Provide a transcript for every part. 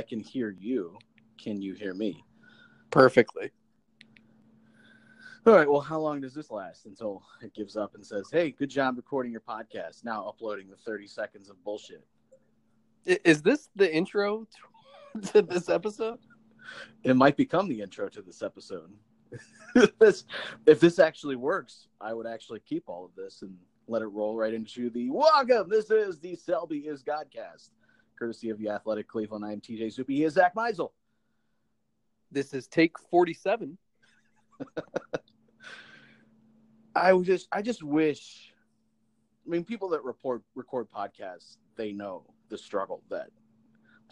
I can hear you. Can you hear me? Perfectly. All right. Well, how long does this last until it gives up and says, "Hey, good job recording your podcast. Now uploading the 30 seconds of bullshit." Is this the intro to this episode? It might become the intro to this episode. this, if this actually works, I would actually keep all of this and let it roll right into the welcome. This is the Selby is Godcast, courtesy of the Athletic Cleveland. I'm TJ Zuppe. He is Zack Meisel. This is take 47. I just I just wish I mean people that report record podcasts, they know the struggle that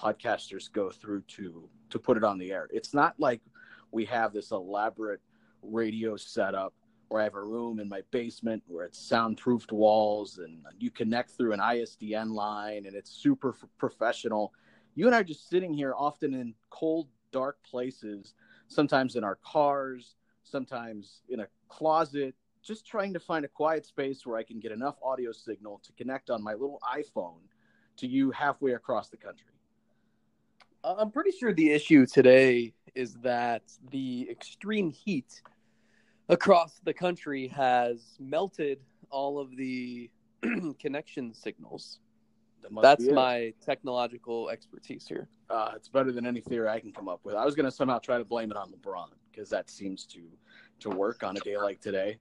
podcasters go through to to put it on the air. It's not like we have this elaborate radio setup where I have a room in my basement where it's soundproofed walls and you connect through an ISDN line and it's super f- professional. You and I are just sitting here often in cold, dark places, sometimes in our cars, sometimes in a closet, just trying to find a quiet space where I can get enough audio signal to connect on my little iPhone to you halfway across the country. Uh, I'm pretty sure the issue today is that the extreme heat across the country has melted all of the connection signals. That That's my technological expertise here. Uh, it's better than any theory I can come up with. I was going to somehow try to blame it on LeBron because that seems to to work on a day like today.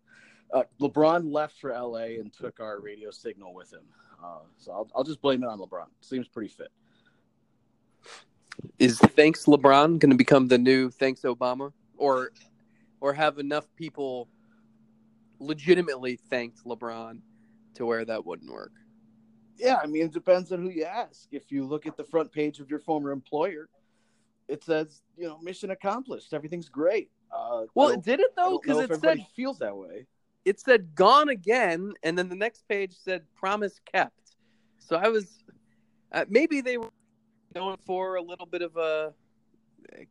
Uh, LeBron left for LA and took our radio signal with him. Uh, so I'll, I'll just blame it on LeBron. Seems pretty fit. Is thanks LeBron going to become the new thanks Obama, or or have enough people legitimately thanked LeBron to where that wouldn't work? Yeah, I mean it depends on who you ask. If you look at the front page of your former employer, it says you know mission accomplished, everything's great. Uh, well, it did it though because it said feels that way. It said gone again, and then the next page said promise kept. So I was uh, maybe they were going for a little bit of a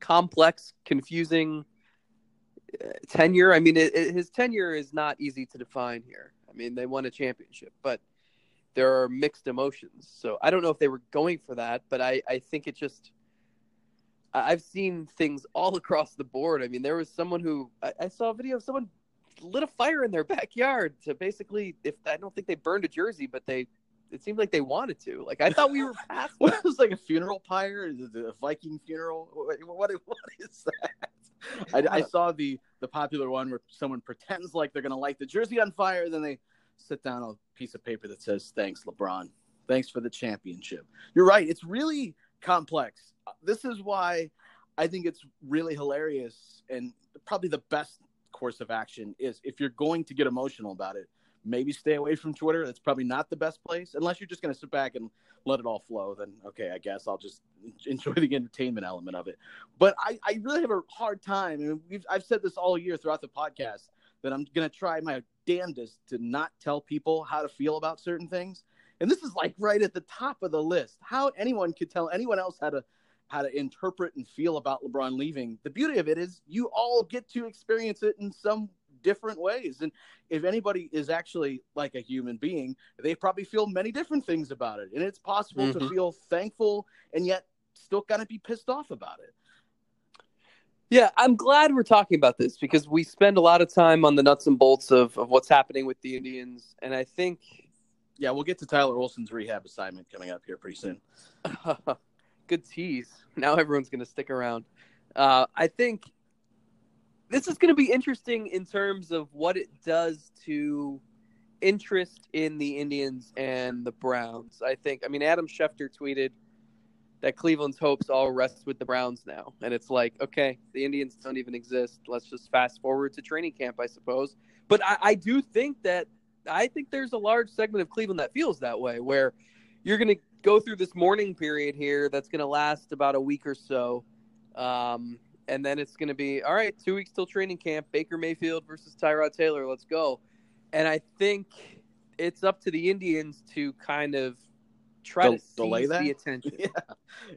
complex, confusing tenure. I mean, it, it, his tenure is not easy to define here. I mean, they won a championship, but there are mixed emotions. So I don't know if they were going for that, but I, I think it just. I've seen things all across the board. I mean, there was someone who I, I saw a video of someone lit a fire in their backyard to basically. If I don't think they burned a jersey, but they it seemed like they wanted to. Like I thought we were past. what it was like a funeral pyre? Is it a Viking funeral? What, what, what is that? I, I, uh, saw the the popular one where someone pretends like they're gonna light the jersey on fire, then they sit down a piece of paper that says "Thanks, LeBron. Thanks for the championship." You're right. It's really complex. This is why I think it's really hilarious and probably the best course of action is if you're going to get emotional about it, maybe stay away from Twitter. That's probably not the best place unless you're just going to sit back and let it all flow. Then okay, I guess I'll just enjoy the entertainment element of it. But I, I really have a hard time. Mean, we've, I've said this all year throughout the podcast that I'm going to try my damnedest to not tell people how to feel about certain things. And this is like right at the top of the list. How anyone could tell anyone else how to how to interpret and feel about LeBron leaving. The beauty of it is you all get to experience it in some different ways. And if anybody is actually like a human being, they probably feel many different things about it. And it's possible mm-hmm. to feel thankful and yet still kind of be pissed off about it. Yeah, I'm glad we're talking about this because we spend a lot of time on the nuts and bolts of, of what's happening with the Indians. And I think. Yeah, we'll get to Tyler Olson's rehab assignment coming up here pretty soon. Good tease. Now everyone's going to stick around. Uh, I think this is going to be interesting in terms of what it does to interest in the Indians and the Browns. I think, I mean, Adam Schefter tweeted that Cleveland's hopes all rest with the Browns now. And it's like, okay, the Indians don't even exist. Let's just fast forward to training camp, I suppose. But I, I do think that, I think there's a large segment of Cleveland that feels that way, where you're going to go through this mourning period here that's going to last about a week or so. Um, and then it's going to be all right. Two weeks till training camp. Baker Mayfield versus Tyrod Taylor. Let's go. And I think it's up to the Indians to kind of try Del- to delay that? the attention. yeah.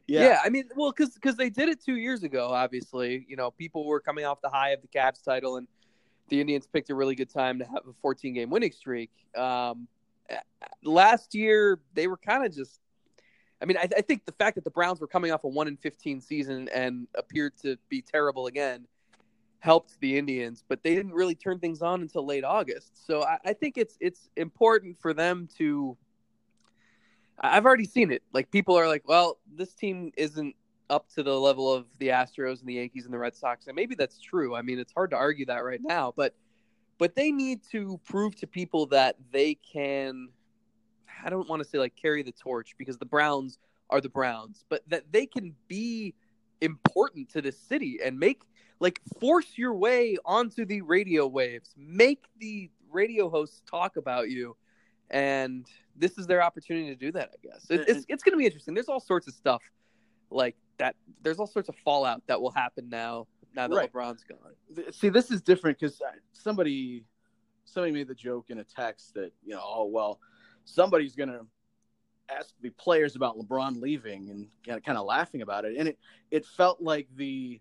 yeah, yeah. I mean, well, because because they did it two years ago. Obviously, you know, people were coming off the high of the Cavs title, and the Indians picked a really good time to have a 14 game winning streak. Um, last year, they were kind of just I mean, I, I think the fact that the Browns were coming off a one in fifteen season and appeared to be terrible again helped the Indians, but they didn't really turn things on until late August. So I, I think it's it's important for them to. I've already seen it. Like people are like, well, this team isn't up to the level of the Astros and the Yankees and the Red Sox, and maybe that's true. I mean, it's hard to argue that right now, but but they need to prove to people that they can. I don't want to say like carry the torch because the Browns are the Browns, but that they can be important to the city and make like force your way onto the radio waves, make the radio hosts talk about you, and this is their opportunity to do that. I guess it, it's it's going to be interesting. There's all sorts of stuff like that. There's all sorts of fallout that will happen now. Now that right. LeBron's gone. See, this is different because uh, somebody somebody made the joke in a text that you know, oh well, somebody's going to ask the players about LeBron leaving and kind of laughing about it, and it it felt like the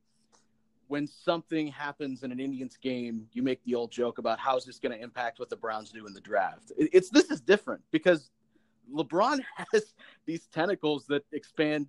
when something happens in an Indians game, you make the old joke about how's this going to impact what the Browns do in the draft. It's this is different because LeBron has these tentacles that expand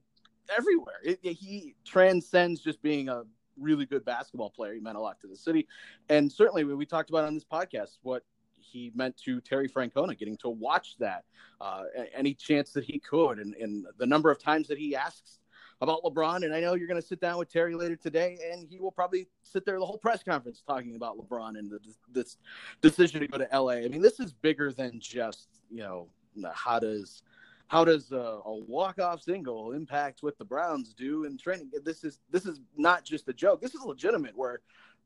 everywhere. It, it, he transcends just being a really good basketball player. He meant a lot to the city, and certainly we talked about on this podcast what he meant to Terry Francona, getting to watch that uh, any chance that he could, and, and the number of times that he asks about LeBron. And I know you're going to sit down with Terry later today, and he will probably sit there the whole press conference talking about LeBron and the, this decision to go to LA. I mean, this is bigger than just you know how does how does a, a walk-off single impact what the Browns do in training? This is this is not just a joke. This is legitimate. Where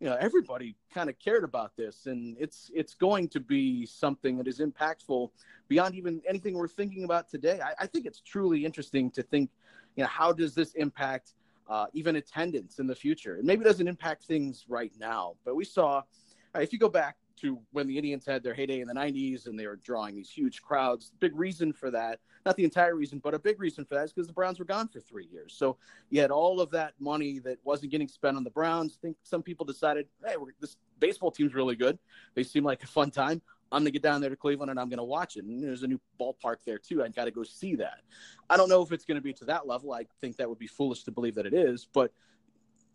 you know everybody kind of cared about this, and it's it's going to be something that is impactful beyond even anything we're thinking about today. I, I think it's truly interesting to think you know, how does this impact uh, even attendance in the future? And maybe doesn't impact things right now, but we saw if you go back to when the Indians had their heyday in the 90s and they were drawing these huge crowds. Big reason for that, not the entire reason, but a big reason for that is because the Browns were gone for three years. So you had all of that money that wasn't getting spent on the Browns. I think some people decided, hey, this baseball team's really good. They seem like a fun time. I'm gonna get down there to Cleveland and I'm gonna watch it. And there's a new ballpark there too. I got to go see that. I don't know if it's gonna be to that level. I think that would be foolish to believe that it is. But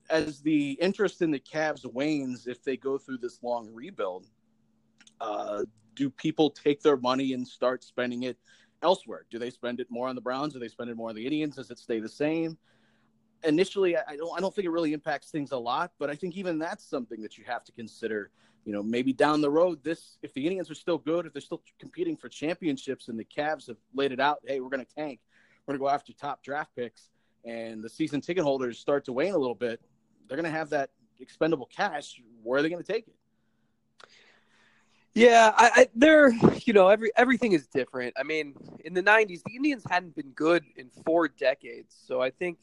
as the interest in the Cavs wanes, if they go through this long rebuild, uh, do people take their money and start spending it elsewhere? Do they spend it more on the Browns? Do they spend it more on the Indians? Does it stay the same? Initially, I don't. I don't think it really impacts things a lot, but I think even that's something that you have to consider you know, maybe down the road, this if the Indians are still good, if they're still competing for championships, and the Cavs have laid it out, hey, we're going to tank, we're going to go after top draft picks, and the season ticket holders start to wane a little bit, they're going to have that expendable cash. Where are they going to take it? Yeah, I, I, they're you know every everything is different. I mean, in the '90s, the Indians hadn't been good in four decades, so I think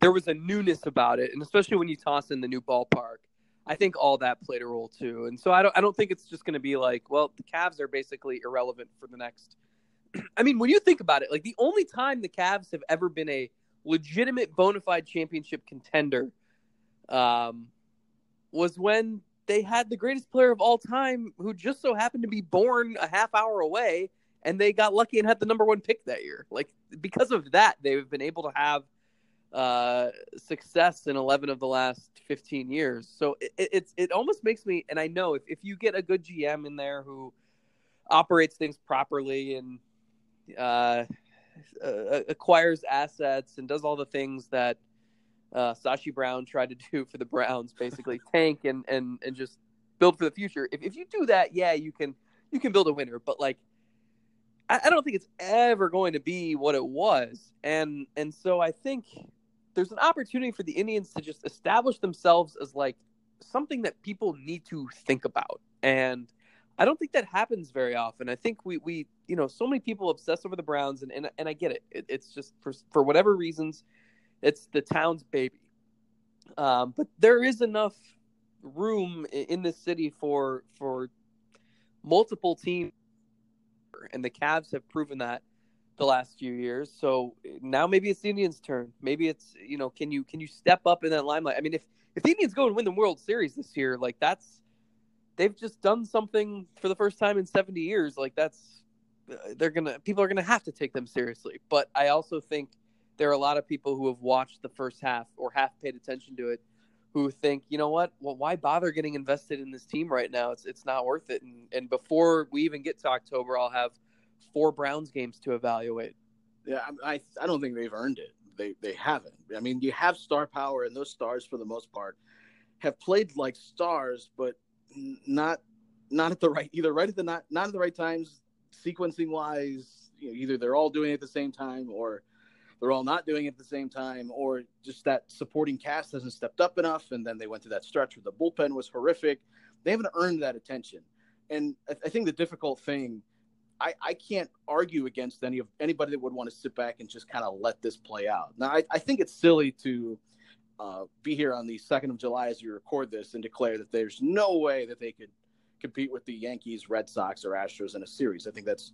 there was a newness about it, and especially when you toss in the new ballpark I think all that played a role too. And so I don't I don't think it's just going to be like, well, the Cavs are basically irrelevant for the next I mean, when you think about it, like the only time the Cavs have ever been a legitimate bona fide championship contender um, was when they had the greatest player of all time who just so happened to be born a half hour away and they got lucky and had the number one pick that year. Like because of that, they've been able to have uh, success in 11 of the last 15 years. So it, it, it's it almost makes me, and I know if, if you get a good GM in there who operates things properly and uh, uh, acquires assets and does all the things that uh, Sashi Brown tried to do for the Browns, basically tank and, and, and just build for the future. If, if you do that, yeah, you can you can build a winner, but like I, I don't think it's ever going to be what it was. And and so I think there's an opportunity for the Indians to just establish themselves as like something that people need to think about. And I don't think that happens very often. I think we, we you know, so many people obsess over the Browns, and, and, and I get it. it. It's just for, for whatever reasons, it's the town's baby. Um, but there is enough room in this city for for multiple teams, and the Cavs have proven that the last few years. So now maybe it's the Indians' turn. Maybe it's you know, can you can you step up in that limelight? I mean, if if the Indians go and win the World Series this year, like that's they've just done something for the first time in 70 years. Like that's they're gonna people are gonna have to take them seriously. But I also think there are a lot of people who have watched the first half or half paid attention to it who think, you know what, well, why bother getting invested in this team right now? It's it's not worth it. And and before we even get to October, I'll have four Browns games to evaluate. Yeah, I I don't think they've earned it. They they haven't. I mean, you have star power, and those stars, for the most part, have played like stars, but not not at the right either right at the not not at the right times, sequencing wise. You know, either they're all doing it at the same time, or they're all not doing it at the same time, or just that supporting cast hasn't stepped up enough. And then they went to that stretch where the bullpen was horrific. They haven't earned that attention. And I, I think the difficult thing I, I can't argue against any of anybody that would want to sit back and just kind of let this play out. Now, I, I think it's silly to uh, be here on the second of July as we record this and declare that there's no way that they could compete with the Yankees, Red Sox, or Astros in a series. I think that's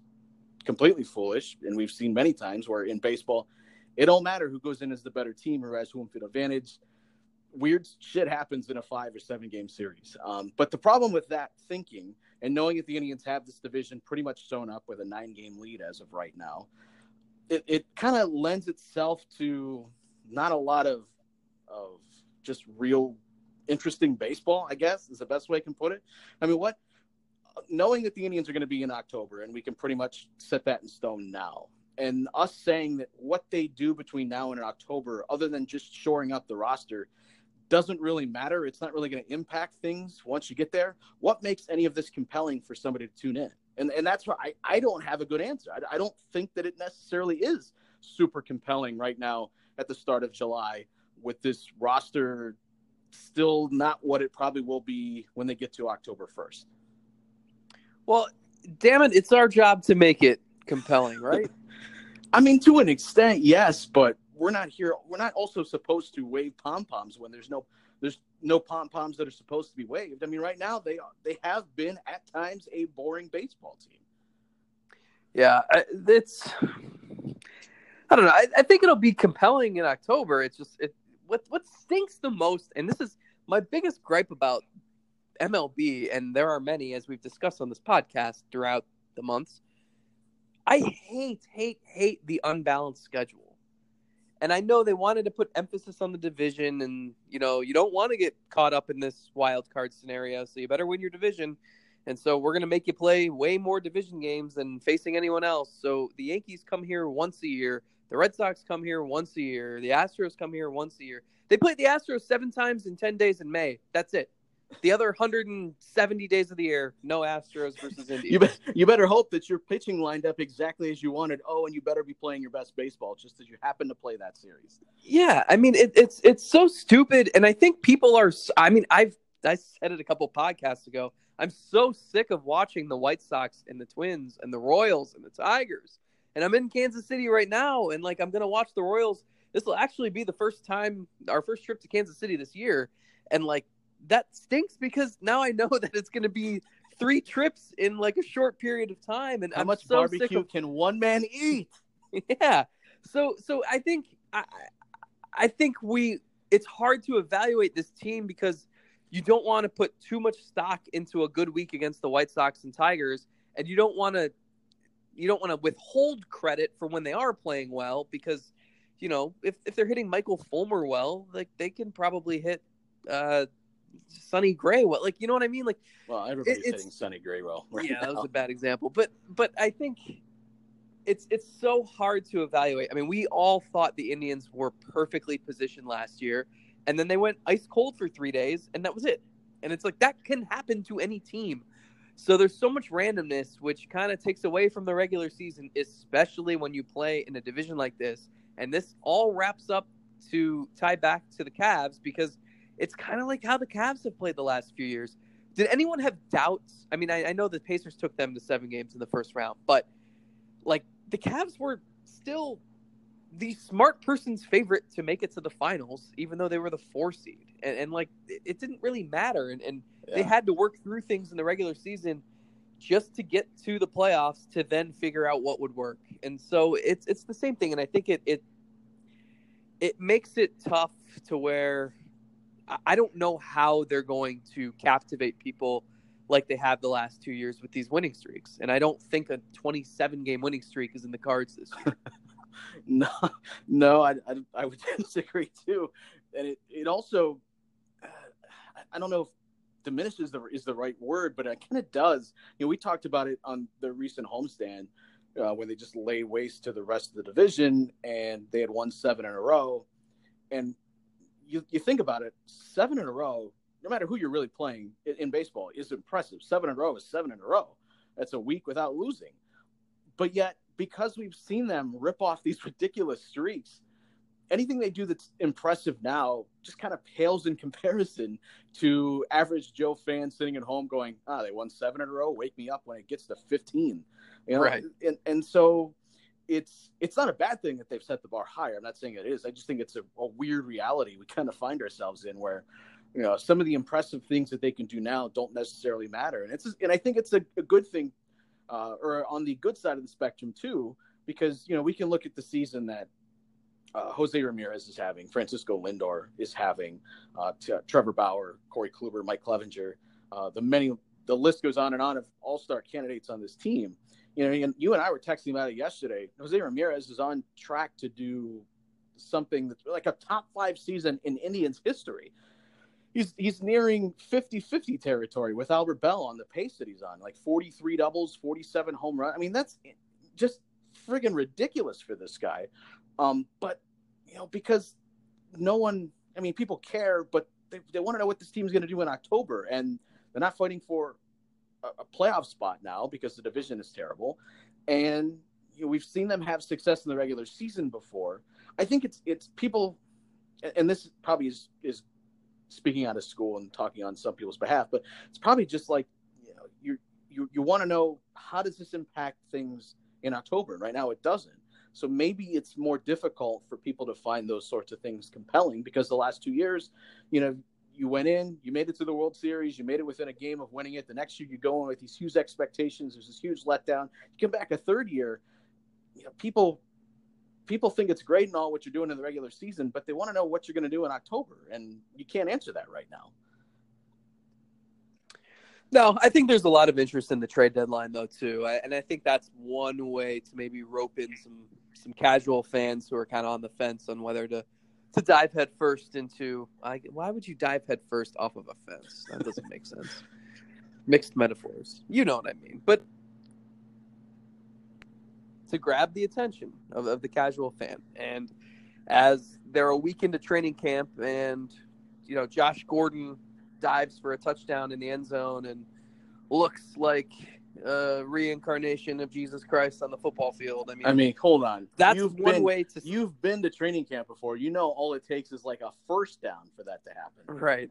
completely foolish, and we've seen many times where in baseball, it don't matter who goes in as the better team or has home field advantage. Weird shit happens in a five or seven game series. Um, but the problem with that thinking and knowing that the Indians have this division pretty much sewn up with a nine game lead as of right now, it, it kind of lends itself to not a lot of of just real interesting baseball, I guess is the best way I can put it. I mean, what knowing that the Indians are going to be in October and we can pretty much set that in stone now. And us saying that what they do between now and October, other than just shoring up the roster, doesn't really matter. It's not really going to impact things once you get there. What makes any of this compelling for somebody to tune in? And, and that's why I, I don't have a good answer. I, I don't think that it necessarily is super compelling right now at the start of July with this roster still not what it probably will be when they get to October 1st. Well, damn it, it's our job to make it compelling, right? I mean, to an extent, yes, but we're not here. We're not also supposed to wave pom poms when there's no there's no pom poms that are supposed to be waved. I mean, right now they they have been at times a boring baseball team. Yeah, it's. I don't know. I, I think it'll be compelling in October. It's just it. What what stinks the most, and this is my biggest gripe about MLB, and there are many as we've discussed on this podcast throughout the months. I hate, hate, hate the unbalanced schedule. And I know they wanted to put emphasis on the division, and you know you don't want to get caught up in this wild card scenario, so you better win your division. And so we're going to make you play way more division games than facing anyone else. So the Yankees come here once a year, the Red Sox come here once a year, the Astros come here once a year. They played the Astros seven times in ten days in May. That's it. The other 170 days of the year, no Astros versus Indians. You, be, you better hope that your pitching lined up exactly as you wanted. Oh, and you better be playing your best baseball just as you happen to play that series. Yeah, I mean it, it's it's so stupid, and I think people are. I mean, I've I said it a couple podcasts ago. I'm so sick of watching the White Sox and the Twins and the Royals and the Tigers. And I'm in Kansas City right now, and like I'm gonna watch the Royals. This will actually be the first time, our first trip to Kansas City this year, and like that stinks because now I know that it's going to be three trips in like a short period of time. And how I'm much so barbecue of... can one man eat? yeah. So so I think I I think we it's hard to evaluate this team because you don't want to put too much stock into a good week against the White Sox and Tigers, and you don't want to you don't want to withhold credit for when they are playing well because you know if if they're hitting Michael Fulmer well, like they can probably hit uh Sonny Gray well. Like you know what I mean? Like well, everybody's it, hitting Sonny Gray well. Right yeah, now. that was a bad example, but but I think it's it's so hard to evaluate. I mean, we all thought the Indians were perfectly positioned last year, and then they went ice cold for three days, and that was it. And it's like that can happen to any team. So there's so much randomness, which kind of takes away from the regular season, especially when you play in a division like this. And this all wraps up to tie back to the Cavs because it's kind of like how the Cavs have played the last few years. Did anyone have doubts? I mean, I, I know the Pacers took them to seven games in the first round, but like the Cavs were still the smart person's favorite to make it to the finals, even though they were the four seed. And, and like it, it, didn't really matter. And, and yeah. they had to work through things in the regular season just to get to the playoffs to then figure out what would work. And so it's it's the same thing. And I think it it it makes it tough to where I don't know how they're going to captivate people like they have the last two years with these winning streaks. And I don't think a 27 game winning streak is in the cards this year. No, no, I, I, I would disagree too, and it it also, uh, I don't know if diminishes the is the right word, but it kind of does. You know, we talked about it on the recent homestand uh, when they just laid waste to the rest of the division, and they had won seven in a row. And you you think about it, seven in a row, no matter who you're really playing in, in baseball, is impressive. Seven in a row is seven in a row. That's a week without losing. But yet, because we've seen them rip off these ridiculous streaks, anything they do that's impressive now just kind of pales in comparison to average Joe fans sitting at home going, ah, they won seven in a row. Wake me up when it gets to 15. You know? Right. And, and so it's it's not a bad thing that they've set the bar higher. I'm not saying it is. I just think it's a, a weird reality we kind of find ourselves in where, you know, some of the impressive things that they can do now don't necessarily matter. And it's and I think it's a, a good thing, uh, or on the good side of the spectrum too, because you know we can look at the season that uh, Jose Ramirez is having, Francisco Lindor is having, uh, t- Trevor Bauer, Corey Kluber, Mike Clevinger, uh, the many, the list goes on and on of all star candidates on this team. You know, and you and I were texting about it yesterday. Jose Ramirez is on track to do something that's like a top five season in Indians history. He's he's nearing 50-50 territory with Albert Belle on the pace that he's on, like 43 doubles, 47 home runs. I mean, that's just friggin' ridiculous for this guy. Um, but you know, because no one, I mean, people care, but they, they want to know what this team is going to do in October, and they're not fighting for a, playoff spot now because the division is terrible, and you know, we've seen them have success in the regular season before. I think it's it's people, and this probably is is speaking out of school and talking on some people's behalf, but it's probably just like you know you you you want to know how does this impact things in October. Right now, it doesn't so maybe it's more difficult for people to find those sorts of things compelling because the last two years, you know, you went in, you made it to the World Series, you made it within a game of winning it. The next year, you go in with these huge expectations. There's this huge letdown. You come back a third year, you know, people people think it's great and all what you're doing in the regular season, but they want to know what you're going to do in October, and you can't answer that right now. No, I think there's a lot of interest in the trade deadline though too, and I think that's one way to maybe rope in some some casual fans who are kind of on the fence on whether to to dive headfirst into. I, why would you dive headfirst off of a fence? That doesn't make sense. Mixed metaphors, you know what I mean. But to grab the attention of, of the casual fan, and as they're a week into training camp, and you know Josh Gordon dives for a touchdown in the end zone and looks like a reincarnation of Jesus Christ on the football field. I mean, I mean, hold on. That's you've one been, way to. You've been to training camp before. You know, all it takes is like a first down for that to happen. Right.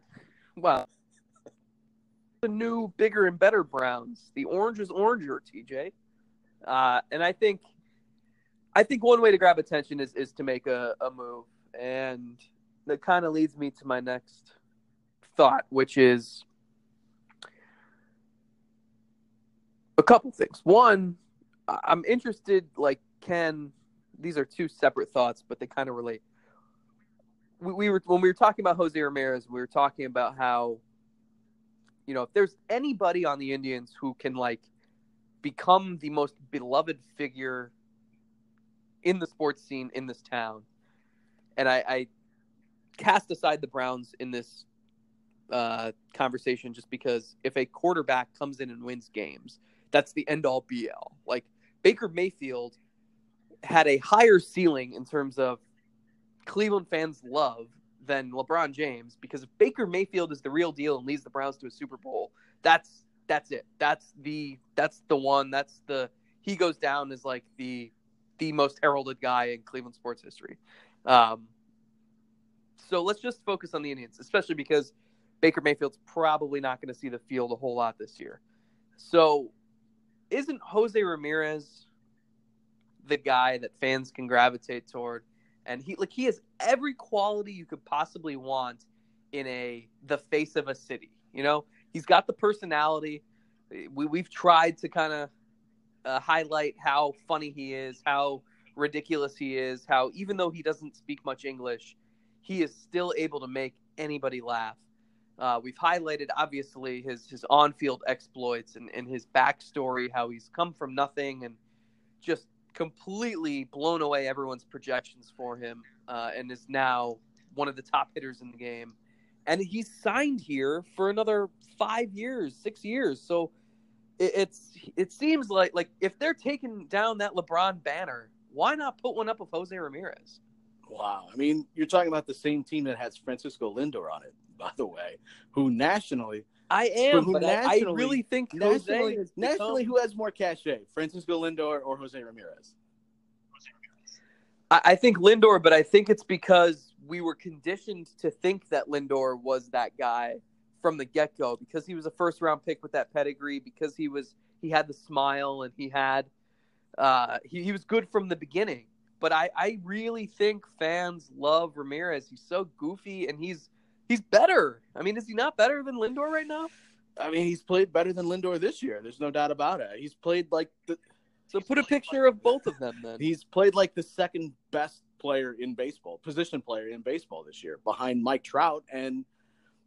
Well, the new, bigger and better Browns. The orange is oranger, TJ. Uh, and I think, I think one way to grab attention is is to make a, a move, and that kind of leads me to my next thought, which is a couple things. One, I'm interested, like, Ken, these are two separate thoughts, but they kind of relate. We, we were, when we were talking about Jose Ramirez, we were talking about how, you know, if there's anybody on the Indians who can, like, become the most beloved figure in the sports scene in this town, and I, I cast aside the Browns in this uh, conversation just because if a quarterback comes in and wins games, that's the end all be all. Like Baker Mayfield had a higher ceiling in terms of Cleveland fans' love than LeBron James because if Baker Mayfield is the real deal and leads the Browns to a Super Bowl, that's that's it. That's the that's the one. That's the he goes down as like the the most heralded guy in Cleveland sports history. Um, so let's just focus on the Indians, especially because Baker Mayfield's probably not going to see the field a whole lot this year. So, isn't Jose Ramirez the guy that fans can gravitate toward? And he like he has every quality you could possibly want in a the face of a city. You know, he's got the personality. We we've tried to kind of uh, highlight how funny he is, how ridiculous he is, how even though he doesn't speak much English, he is still able to make anybody laugh. Uh, we've highlighted obviously his his on field exploits and, and his backstory, how he's come from nothing and just completely blown away everyone's projections for him, uh, and is now one of the top hitters in the game. And he's signed here for another five years, six years. So it, it's it seems like like if they're taking down that LeBron banner, why not put one up of Jose Ramirez? Wow. I mean, you're talking about the same team that has Francisco Lindor on it, by the way, who nationally I am, but I, I really think nationally, Jose nationally who has more cachet, Francisco Lindor or Jose Ramirez? I, I think Lindor, but I think it's because we were conditioned to think that Lindor was that guy from the get go because he was a first round pick with that pedigree, because he was he had the smile and he had uh, he, he was good from the beginning. But I, I really think fans love Ramirez. He's so goofy and he's he's better. I mean, is he not better than Lindor right now? I mean, he's played better than Lindor this year. There's no doubt about it. He's played like the. So put a picture of both of them then. He's played like the second best player in baseball, position player in baseball this year, behind Mike Trout, and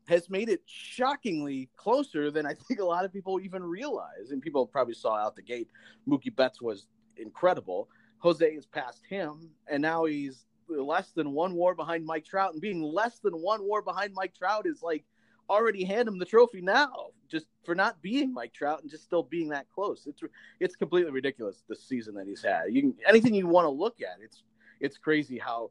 has made it shockingly closer than I think a lot of people even realize. And people probably saw out the gate, Mookie Betts was incredible. Jose is past him, and now he's less than one WAR behind Mike Trout, and being less than one WAR behind Mike Trout is like already hand him the trophy now, just for not being Mike Trout and just still being that close. It's it's completely ridiculous the season that he's had. You can anything you want to look at. It's it's crazy how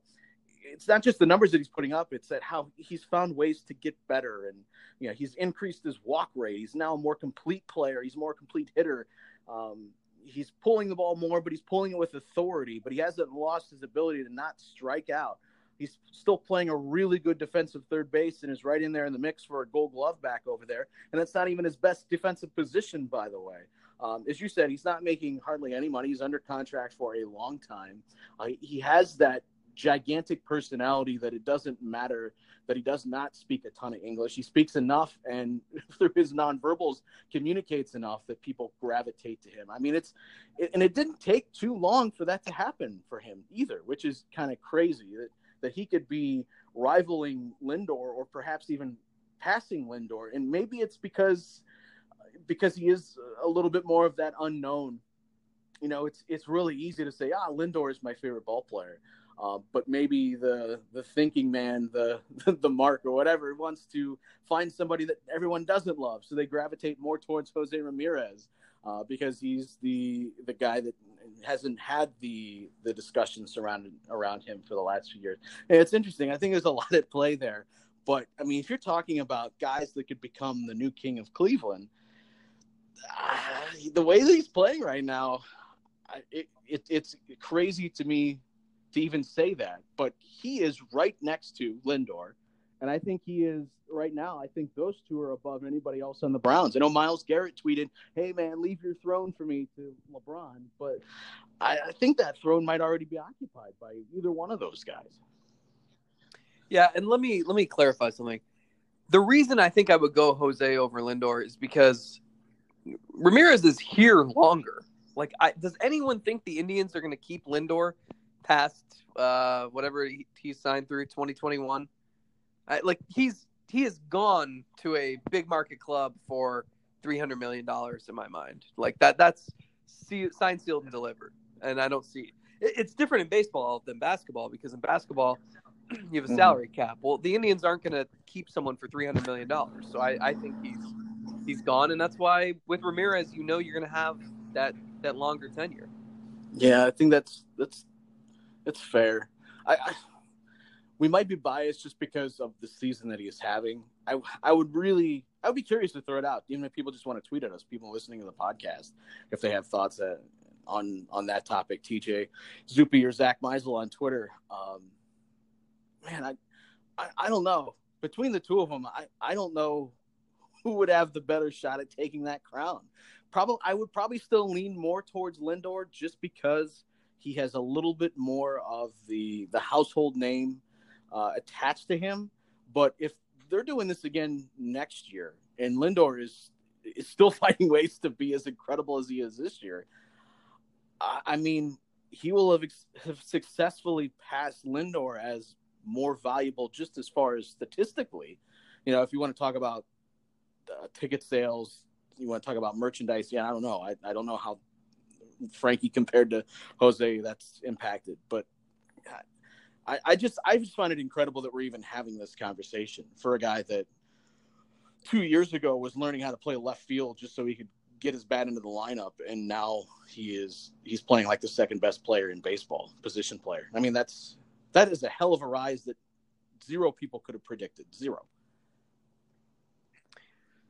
it's not just the numbers that he's putting up; it's that how he's found ways to get better, and you know he's increased his walk rate. He's now a more complete player. He's more complete hitter. Um, he's pulling the ball more, but he's pulling it with authority. But he hasn't lost his ability to not strike out. He's still playing a really good defensive third base and is right in there in the mix for a Gold Glove back over there. And that's not even his best defensive position, by the way. Um, as you said, he's not making hardly any money. He's under contract for a long time. Uh, he has that gigantic personality that it doesn't matter that he does not speak a ton of English. He speaks enough and through his nonverbals communicates enough that people gravitate to him. I mean, it's, it, and it didn't take too long for that to happen for him either, which is kind of crazy that, that he could be rivaling Lindor or perhaps even passing Lindor. And maybe it's because, because he is a little bit more of that unknown. You know, it's, it's really easy to say, ah, Lindor is my favorite ball player. Uh, but maybe the the thinking man, the the mark or whatever, wants to find somebody that everyone doesn't love, so they gravitate more towards Jose Ramirez uh, because he's the the guy that hasn't had the the discussion surrounded around him for the last few years. And it's interesting. I think there's a lot at play there. But I mean, if you're talking about guys that could become the new king of Cleveland, uh, the way that he's playing right now, it, it, it's crazy to me to even say that, but he is right next to Lindor. And I think he is right now. I think those two are above anybody else on the Browns. I know Myles Garrett tweeted, "Hey man, leave your throne for me to LeBron," but I, I think that throne might already be occupied by either one of those guys. Yeah, and let me let me clarify something. The reason I think I would go Jose over Lindor is because Ramirez is here longer. Like, I, does anyone think the Indians are going to keep Lindor past uh, whatever he, he signed through 2021. I, like he's he has gone to a big market club for 300 million dollars in my mind. Like that that's see, signed, sealed, and delivered. And I don't see it, it's different in baseball than basketball because in basketball you have a mm-hmm. salary cap. Well, the Indians aren't going to keep someone for 300 million dollars. So I, I think he's he's gone, and that's why with Ramirez, you know, you're going to have that that longer tenure. Yeah, I think that's that's it's fair. I, I, we might be biased just because of the season that he is having. I I would really I would be curious to throw it out, even if people just want to tweet at us, people listening to the podcast, if they have thoughts uh, on on that topic. TJ Zuppe or Zack Meisel on Twitter. Um, man, I, I I don't know. Between the two of them, I I don't know who would have the better shot at taking that crown. Probably I would probably still lean more towards Lindor just because he has a little bit more of the the household name uh, attached to him. But if they're doing this again next year, and Lindor is is still finding ways to be as incredible as he is this year, I mean, he will have, ex- have successfully passed Lindor as more valuable, just as far as statistically. You know, if you want to talk about uh, ticket sales, you want to talk about merchandise. Yeah, I don't know. I, I don't know how Frankie compared to Jose that's impacted. But I, I just I just find it incredible that we're even having this conversation for a guy that two years ago was learning how to play left field just so he could get his bat into the lineup. And now he is he's playing like the second best player in baseball position player. I mean that's that is a hell of a rise that zero people could have predicted. Zero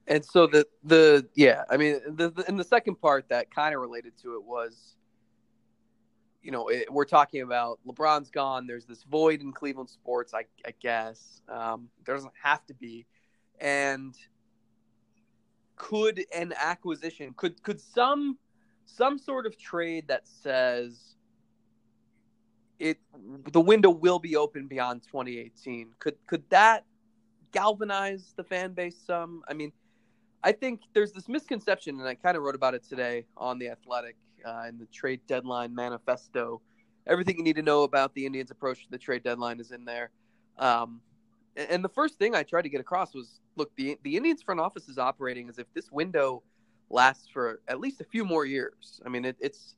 and so the the yeah i mean the, the and the second part that kind of related to it was you know it, we're talking about lebron's gone there's this void in cleveland sports i, I guess um, there doesn't have to be. And could an acquisition could could some some sort of trade that says it the window will be open beyond 2018 could could that galvanize the fan base some? I mean i think there's this misconception and i kind of wrote about it today on the athletic uh, in the trade deadline manifesto everything you need to know about the indians approach to the trade deadline is in there um, and the first thing I tried to get across was look, the the Indians front office is operating as if this window lasts for at least a few more years. I mean, it, it's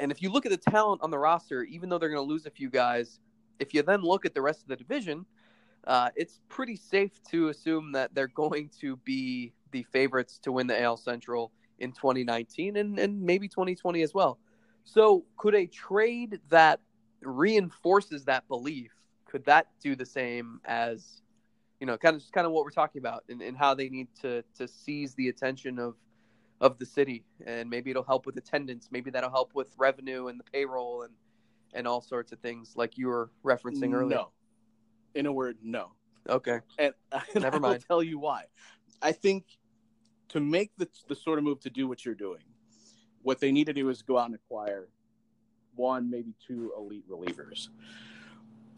and if you look at the talent on the roster, even though they're going to lose a few guys, if you then look at the rest of the division, uh, it's pretty safe to assume that they're going to be the favorites to win the AL Central in 2019 and, and maybe 2020 as well. So, could a trade that reinforces that belief could that do the same as you know kind of just kind of what we're talking about and, and how they need to to seize the attention of of the city? And maybe it'll help with attendance. Maybe that'll help with revenue and the payroll and and all sorts of things like you were referencing earlier. No. In a word no. Okay. And, and Never mind. tell you why. I think to make the, the sort of move to do what you're doing what they need to do is go out and acquire one maybe two elite relievers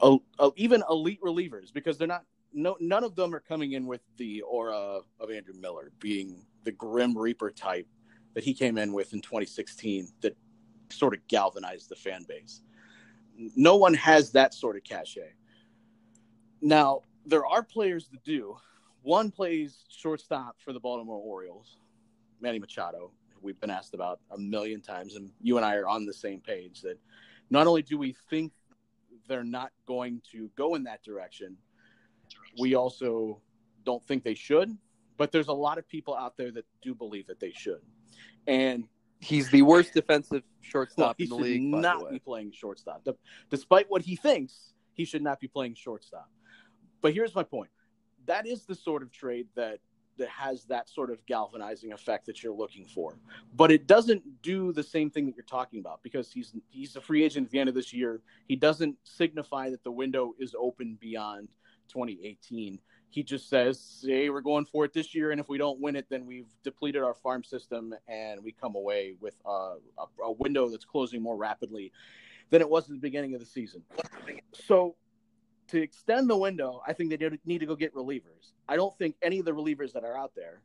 El- el- even elite relievers because they're not no none of them are coming in with the aura of Andrew Miller being the grim reaper type that he came in with in 2016 that sort of galvanized the fan base. No one has that sort of cachet. Now, there are players that do. One plays shortstop for the Baltimore Orioles, Manny Machado, we've been asked about a million times, and you and I are on the same page that not only do we think they're not going to go in that direction, we also don't think they should. But there's a lot of people out there that do believe that they should. And he's the worst defensive shortstop he in the should league by the not be playing shortstop. Despite what he thinks, he should not be playing shortstop. But here's my point: that is the sort of trade that that has that sort of galvanizing effect that you're looking for. But it doesn't do the same thing that you're talking about because he's he's a free agent at the end of this year. He doesn't signify that the window is open beyond 2018. He just says, "Hey, we're going for it this year, and if we don't win it, then we've depleted our farm system, and we come away with uh, a, a window that's closing more rapidly than it was at the beginning of the season." So, to extend the window, I think they need to go get relievers. I don't think any of the relievers that are out there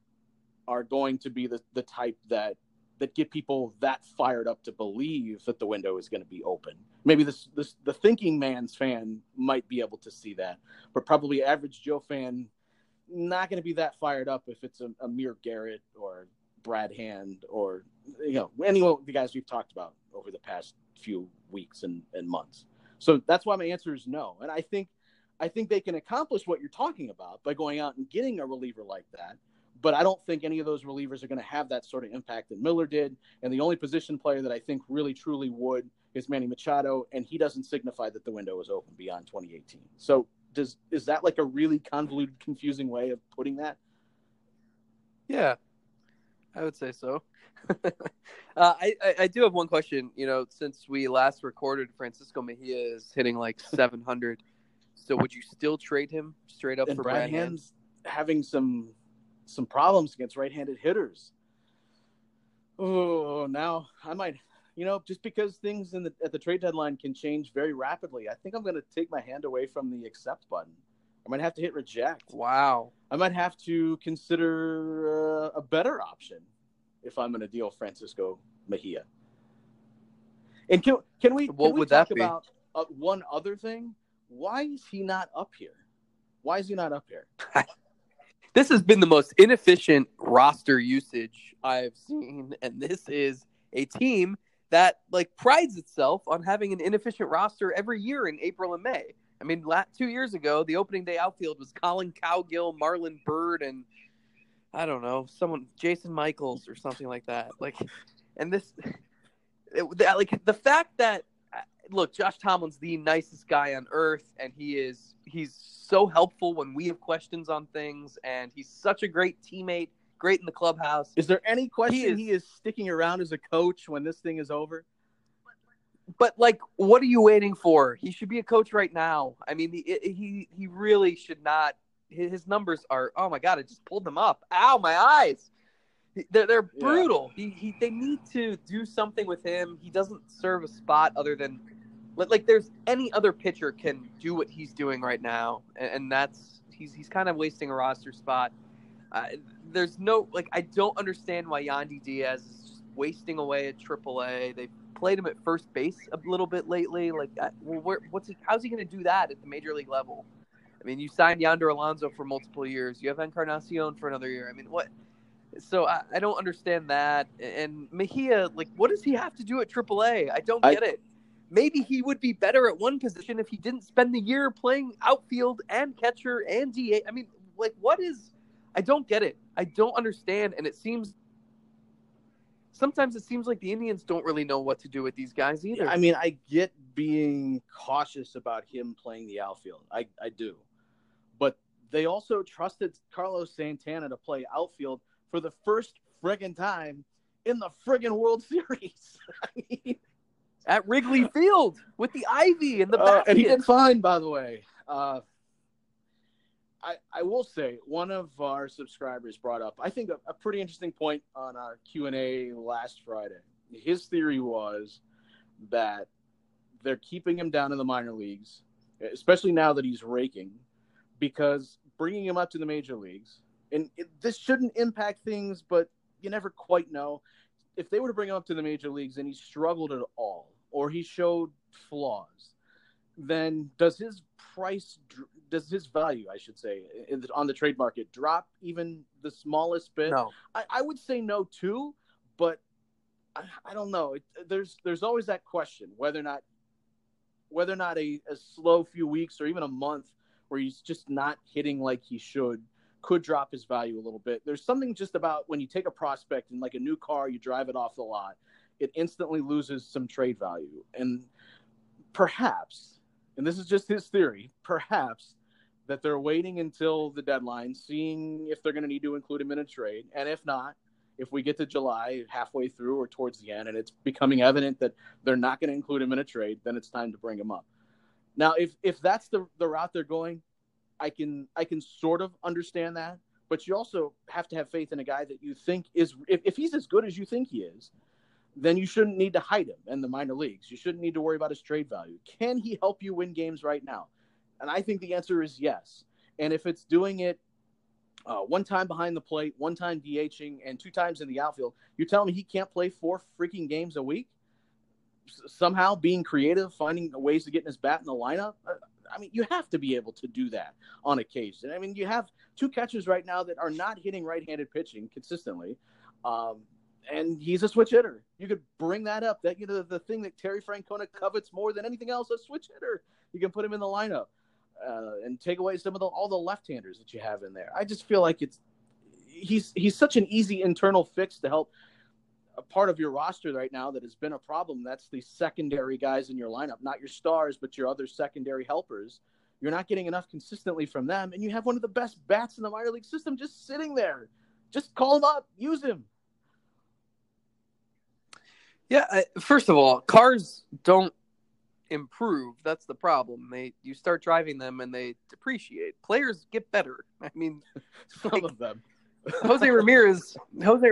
are going to be the, the type that that get people that fired up to believe that the window is going to be open. Maybe this, this the thinking man's fan might be able to see that, but probably average Joe fan not going to be that fired up if it's a, Amir Garrett or Brad Hand or you know any of the guys we've talked about over the past few weeks and, and months. So that's why my answer is no. And I think I think they can accomplish what you're talking about by going out and getting a reliever like that. But I don't think any of those relievers are going to have that sort of impact that Miller did. And the only position player that I think really truly would is Manny Machado, and he doesn't signify that the window is open beyond 2018. So does is that like a really convoluted, confusing way of putting that? Yeah, I would say so. uh, I, I I do have one question. You know, since we last recorded, Francisco Mejia is hitting like 700. so would you still trade him straight up and for Brad Brad Hand? Hand's having some some problems against right-handed hitters. Oh, now I might, you know, just because things in the at the trade deadline can change very rapidly, I think I'm going to take my hand away from the accept button. I might have to hit reject. Wow. I might have to consider uh, a better option if I'm going to deal Francisco Mejia. And can can we, can What we would talk that be? about uh, one other thing? Why is he not up here? Why is he not up here? This has been the most inefficient roster usage I've seen, and this is a team that like prides itself on having an inefficient roster every year in April and May. I mean, two years ago, the opening day outfield was Collin Cowgill, Marlon Byrd, and I don't know, someone Jason Michaels or something like that. Like, and this, it, like the fact that uh, look, Josh Tomlin's the nicest guy on earth, and he is he's so helpful when we have questions on things, and he's such a great teammate, great in the clubhouse. Is there any question he is, he is sticking around as a coach when this thing is over? But like, what are you waiting for? He should be a coach right now. I mean, he he, he really should not. His numbers are. Oh my god! I just pulled them up. Ow, my eyes. They're, they're brutal. Yeah. He, he they need to do something with him. He doesn't serve a spot other than like there's any other pitcher can do what he's doing right now, and, and that's he's he's kind of wasting a roster spot. Uh, there's no like I don't understand why Yandy Diaz is just wasting away at AAA. They played him at first base a little bit lately. Like, uh, well, where, what's he, how's he going to do that at the major league level? I mean, you signed Yonder Alonso for multiple years. You have Encarnacion for another year. I mean, what? So I, I don't understand that. And Mejia, like, what does he have to do at AAA? I don't get I, it maybe he would be better at one position if he didn't spend the year playing outfield and catcher and DA. I mean, like, what is? I don't get it. I don't understand, and it seems sometimes it seems like the Indians don't really know what to do with these guys either. I mean, I get being cautious about him playing the outfield. I, I do. But they also trusted Carlos Santana to play outfield for the first friggin' time in the friggin' World Series. I mean, at Wrigley Field with the ivy and the uh, and he did fine, by the way. Uh, I I will say one of our subscribers brought up I think a, a pretty interesting point on our Q and A last Friday. His theory was that they're keeping him down in the minor leagues, especially now that he's raking, because bringing him up to the major leagues and it, this shouldn't impact things, but you never quite know if they were to bring him up to the major leagues and he struggled at all or he showed flaws, then does his price, does his value, I should say, the, on the trade market drop even the smallest bit? No, I, I would say no too, but I, I don't know. It, there's there's always that question whether or not whether or not a, a slow few weeks or even a month where he's just not hitting like he should could drop his value a little bit. There's something just about when you take a prospect and like a new car, you drive it off the lot, it instantly loses some trade value. And perhaps, and this is just his theory, perhaps that they're waiting until the deadline, seeing if they're going to need to include him in a trade. And if not, if we get to July halfway through or towards the end and it's becoming evident that they're not going to include him in a trade, then it's time to bring him up. Now, if if that's the the route they're going, I can I can sort of understand that, but you also have to have faith in a guy that you think is if, if he's as good as you think he is, then you shouldn't need to hide him in the minor leagues. You shouldn't need to worry about his trade value. Can he help you win games right now? And I think the answer is yes. And if it's doing it uh, one time behind the plate, one time DHing, and two times in the outfield, you're telling me he can't play four freaking games a week? Somehow being creative, finding ways to get in his bat in the lineup? Uh, I mean, you have to be able to do that on occasion. I mean, you have two catchers right now that are not hitting right-handed pitching consistently, um, and he's a switch hitter. You could bring that up. That you know the thing that Terry Francona covets more than anything else, a switch hitter. You can put him in the lineup uh, and take away some of the, all the left-handers that you have in there. I just feel like it's he's he's such an easy internal fix to help a part of your roster right now that has been a problem. That's the secondary guys in your lineup, not your stars, but your other secondary helpers. You're not getting enough consistently from them, and you have one of the best bats in the minor league system just sitting there. Just call him up, use him. Yeah, first of all, cars don't improve. That's the problem. They you start driving them and they depreciate. Players get better. I mean, some like, of them. Jose Ramirez, Jose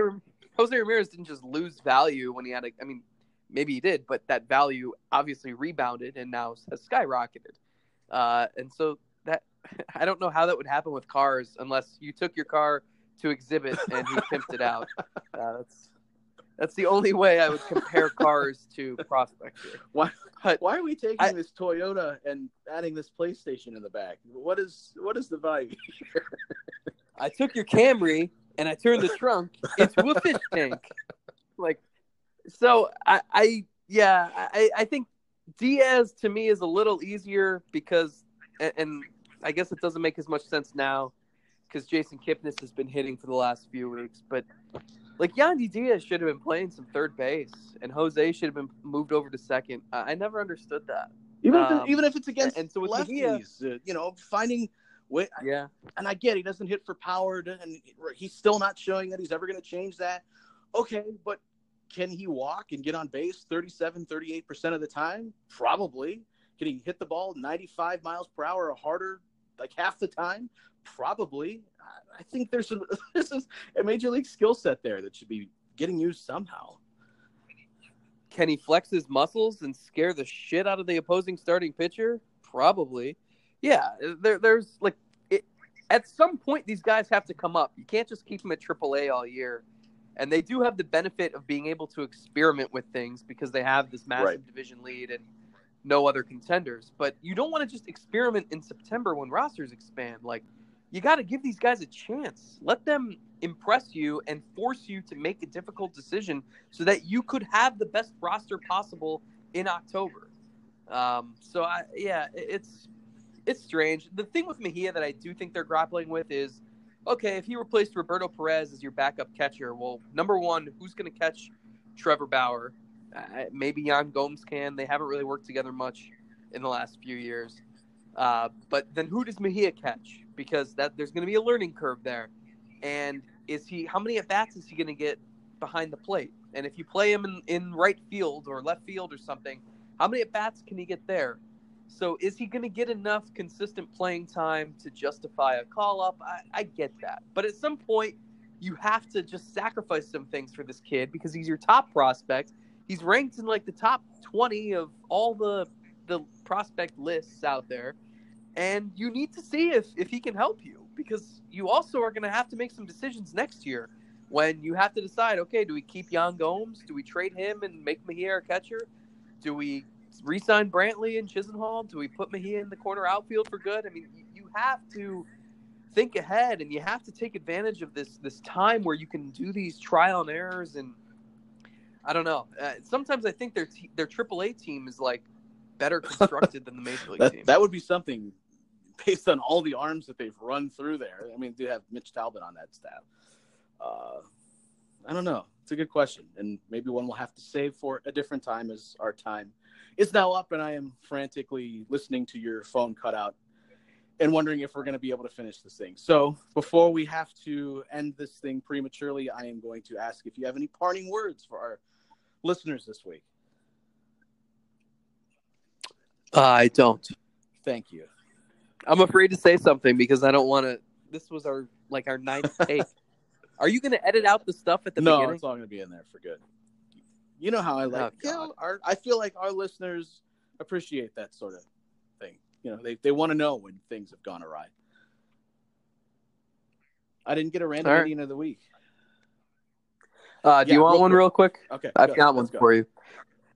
Jose Ramirez didn't just lose value when he had a. I mean, maybe he did, but that value obviously rebounded and now has skyrocketed. Uh, and so that I don't know how that would happen with cars unless you took your car to Xzibit and he pimped it out. Uh, that's that's the only way I would compare cars to prospects here. Why? But why are we taking I, this Toyota and adding this PlayStation in the back? What is what is the value here? I took your Camry and I turned the trunk into a fish tank. Like, so I, I Yeah, I, I think Diaz to me is a little easier because, and, and I guess it doesn't make as much sense now because Jason Kipnis has been hitting for the last few weeks. But like Yandy Diaz should have been playing some third base, and Jose should have been moved over to second. I, I never understood that. Even if, Um, it- even if it's against and so with lefties, Mejia- you know, finding way, Yeah, and I get he doesn't hit for power, and he's still not showing that he's ever going to change that. Okay, but can he walk and get on base 37, 38% of the time? Probably. Can he hit the ball 95 miles per hour or harder like half the time? Probably. I- think there's a, this is a major league skill set there that should be getting used somehow. can he flex his muscles and scare the shit out of the opposing starting pitcher? Probably. Yeah, there, there's like it, at some point these guys have to come up. You can't just keep them at AAA all year. And they do have the benefit of being able to experiment with things because they have this massive Right. division lead and no other contenders. But you don't want to just experiment in September when rosters expand. Like you got to give these guys a chance. Let them impress you and force you to make a difficult decision so that you could have the best roster possible in October. Um, so I, yeah, it- it's it's strange. The thing with Mejia that I do think they're grappling with is, okay, if he replaced Roberto Perez as your backup catcher, well, number one, who's going to catch Trevor Bauer? Uh, maybe Yan Gomes can. They haven't really worked together much in the last few years. Uh, but then who does Mejia catch? Because that there's going to be a learning curve there. And is he? How many at bats is he going to get behind the plate? And if you play him in, in right field or left field or something, how many at bats can he get there? So is he going to get enough consistent playing time to justify a call up? I, I get that, but at some point you have to just sacrifice some things for this kid because he's your top prospect. He's ranked in like the top twenty of all the the prospect lists out there, and you need to see if if he can help you because you also are going to have to make some decisions next year when you have to decide. Okay, do we keep Yan Gomes? Do we trade him and make Mejia our catcher? Do we re-sign Brantley and Chisenhall? Do we put Mejia in the corner outfield for good? I mean, you- have to think ahead, and you have to take advantage of this this time where you can do these trial and errors. And I don't know. Uh, sometimes I think their te- their AAA team is like better constructed than the major league That, team. that would be something based on all the arms that they've run through there. I mean, they have Mitch Talbot on that staff. Uh, I don't know. It's a good question, and maybe one we'll have to save for a different time as our time is now up, and I am frantically listening to your phone cut out and wondering if we're going to be able to finish this thing. So before we have to end this thing prematurely, I am going to ask if you have any parting words for our listeners this week. I don't. Thank you. I'm afraid to say something because I don't want to. This was our like our ninth take. Are you going to edit out the stuff at the no, beginning? it's all going to be in there for good. You know how I like. Oh, you know, our, I feel like our listeners appreciate that sort of thing. You know, they they want to know when things have gone awry. I didn't get a random right. Of the week. Uh, do Yeah, you want one quick. real quick? Okay, I've go. got one go. for you.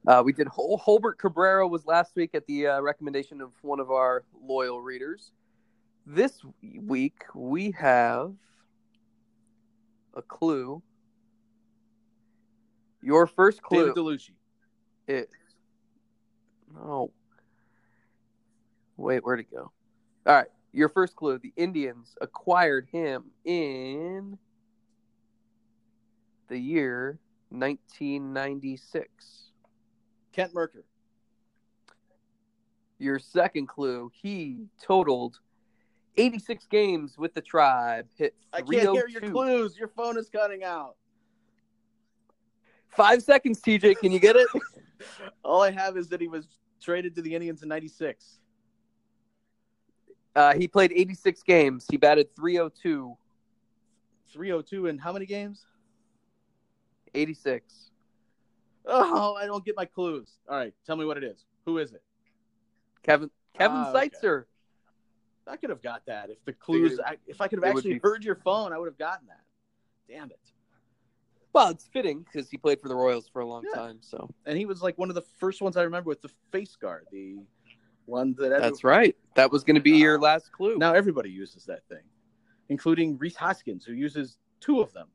Uh, we did Hol- Jolbert Cabrera was last week at the uh, recommendation of one of our loyal readers. This week we have a clue. Your first clue David Dellucci. is no. Wait, where'd it go? All right, your first clue: the Indians acquired him in the year 1996. Kent Mercker. Your second clue: he totaled 86 games with the tribe. Hit I can't hear your clues. Your phone is cutting out. Five seconds, TJ. Can you get it? All I have is that he was traded to the Indians in '96. Uh, he played 86 games. He batted 302, 302 in how many games? 86. Oh, I don't get my clues. All right, tell me what it is. Who is it? Kevin Kevin Ah, okay. Seitzer. I could have got that if the clues. Figured I, if I could have actually be- heard your phone, I would have gotten that. Damn it! Well, it's fitting because he played for the Royals for a long Yeah. time. So And he was like one of the first ones I remember with the face guard, the one that that's right. That was going to be your last clue. Now everybody uses that thing, including Rhys Hoskins, who uses two of them.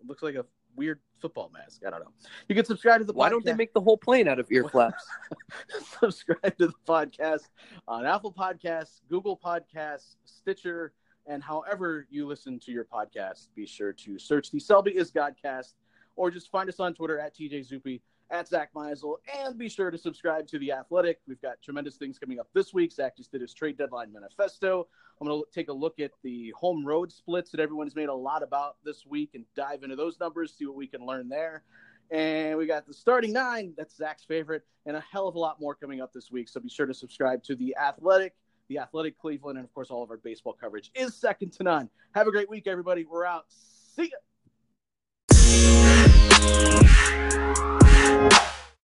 It looks like a weird football mask. I don't know. You can subscribe to the. Podcast. Why podcast. don't they make the whole plane out of ear flaps? subscribe to the podcast on Apple Podcasts, Google Podcasts, Stitcher, and however you listen to your podcast. Be sure to search the Selby is Godcast, or just find us on Twitter at TJ Zuppe, at Zack Meisel, and be sure to subscribe to the Athletic. We've got tremendous things coming up this week. Zach just did his trade deadline manifesto. I'm going to take a look at the home road splits that everyone's made a lot about this week and dive into those numbers, see what we can learn there. And we got the starting nine. That's Zack's favorite, and a hell of a lot more coming up this week. So be sure to subscribe to The Athletic, The Athletic Cleveland, and of course, all of our baseball coverage is second to none. Have a great week, everybody. We're out. See ya.